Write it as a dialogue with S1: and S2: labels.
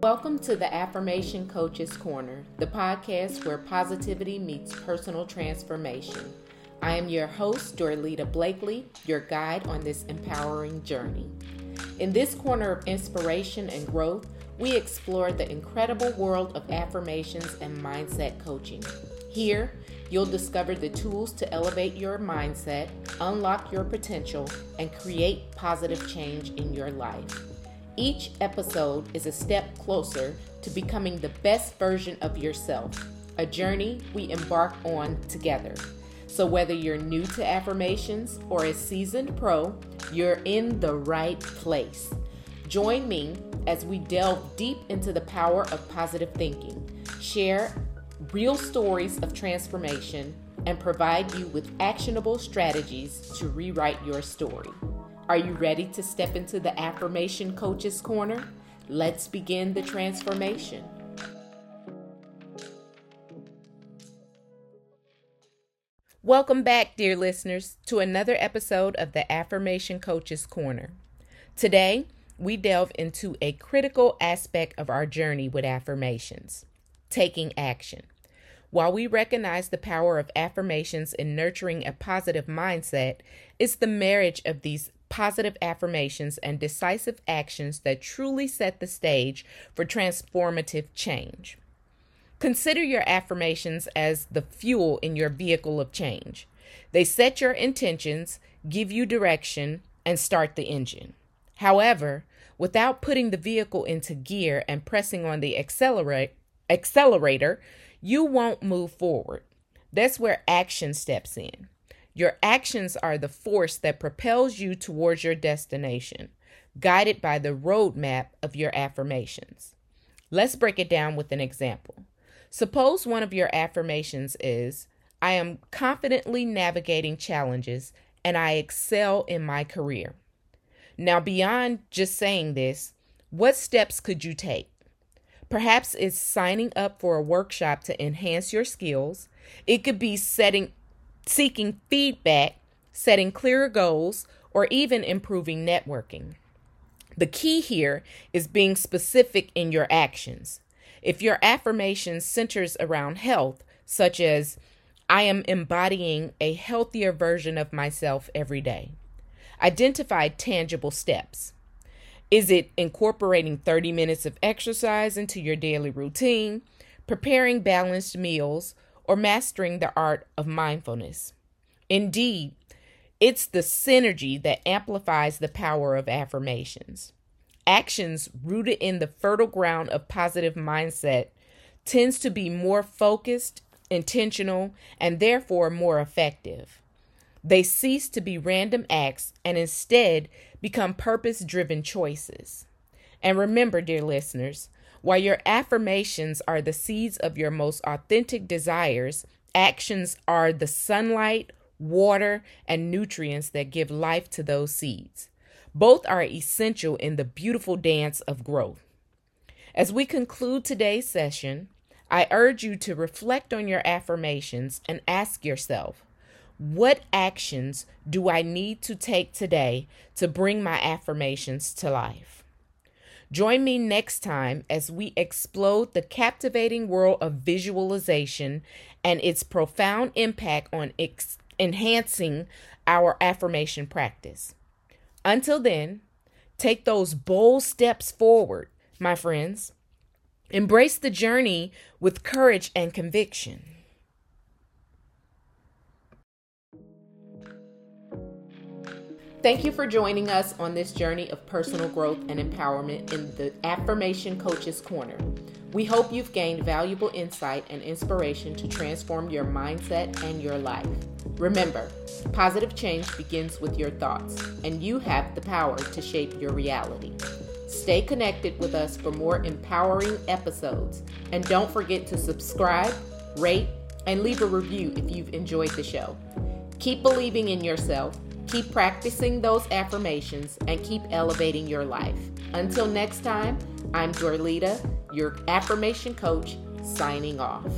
S1: Welcome to the Affirmation Coach's Corner, the podcast where positivity meets personal transformation. I am your host, Dorlita Blakely, your guide on this empowering journey. In this corner of inspiration and growth, we explore the incredible world of affirmations and mindset coaching. Here, you'll discover the tools to elevate your mindset, unlock your potential, and create positive change in your life. Each episode is a step closer to becoming the best version of yourself, a journey we embark on together. So, whether you're new to affirmations or a seasoned pro, you're in the right place. Join me as we delve deep into the power of positive thinking, share real stories of transformation, and provide you with actionable strategies to rewrite your story. Are you ready to step into the Affirmation Coach's Corner? Let's begin the transformation. Welcome back, dear listeners, to another episode of the Affirmation Coach's Corner. Today, we delve into a critical aspect of our journey with affirmations taking action. While we recognize the power of affirmations in nurturing a positive mindset, it's the marriage of these positive affirmations, and decisive actions that truly set the stage for transformative change. Consider your affirmations as the fuel in your vehicle of change. They set your intentions, give you direction, and start the engine. However, without putting the vehicle into gear and pressing on the accelerate, accelerator, you won't move forward. That's where action steps in. Your actions are the force that propels you towards your destination, guided by the roadmap of your affirmations. Let's break it down with an example. Suppose one of your affirmations is I am confidently navigating challenges and I excel in my career. Now, beyond just saying this, what steps could you take? Perhaps it's signing up for a workshop to enhance your skills. It could be setting seeking feedback, setting clearer goals, or even improving networking. The key here is being specific in your actions. If your affirmation centers around health, such as, I am embodying a healthier version of myself every day, identify tangible steps. Is it incorporating 30 minutes of exercise into your daily routine, preparing balanced meals, or mastering the art of mindfulness. Indeed, it's the synergy that amplifies the power of affirmations. Actions rooted in the fertile ground of positive mindset tends to be more focused, intentional, and therefore more effective. They cease to be random acts and instead become purpose driven choices. And remember, dear listeners, while your affirmations are the seeds of your most authentic desires, actions are the sunlight, water, and nutrients that give life to those seeds. Both are essential in the beautiful dance of growth. As we conclude today's session, I urge you to reflect on your affirmations and ask yourself, what actions do I need to take today to bring my affirmations to life? Join me next time as we explode the captivating world of visualization and its profound impact on ex- enhancing our affirmation practice. Until then, take those bold steps forward, my friends. Embrace the journey with courage and conviction. Thank you for joining us on this journey of personal growth and empowerment in the Affirmation Coach's Corner. We hope you've gained valuable insight and inspiration to transform your mindset and your life. Remember, positive change begins with your thoughts, and you have the power to shape your reality. Stay connected with us for more empowering episodes, and don't forget to subscribe, rate, and leave a review if you've enjoyed the show. Keep believing in yourself Keep practicing those affirmations and keep elevating your life. Until next time, I'm Dorlita, your affirmation coach, signing off.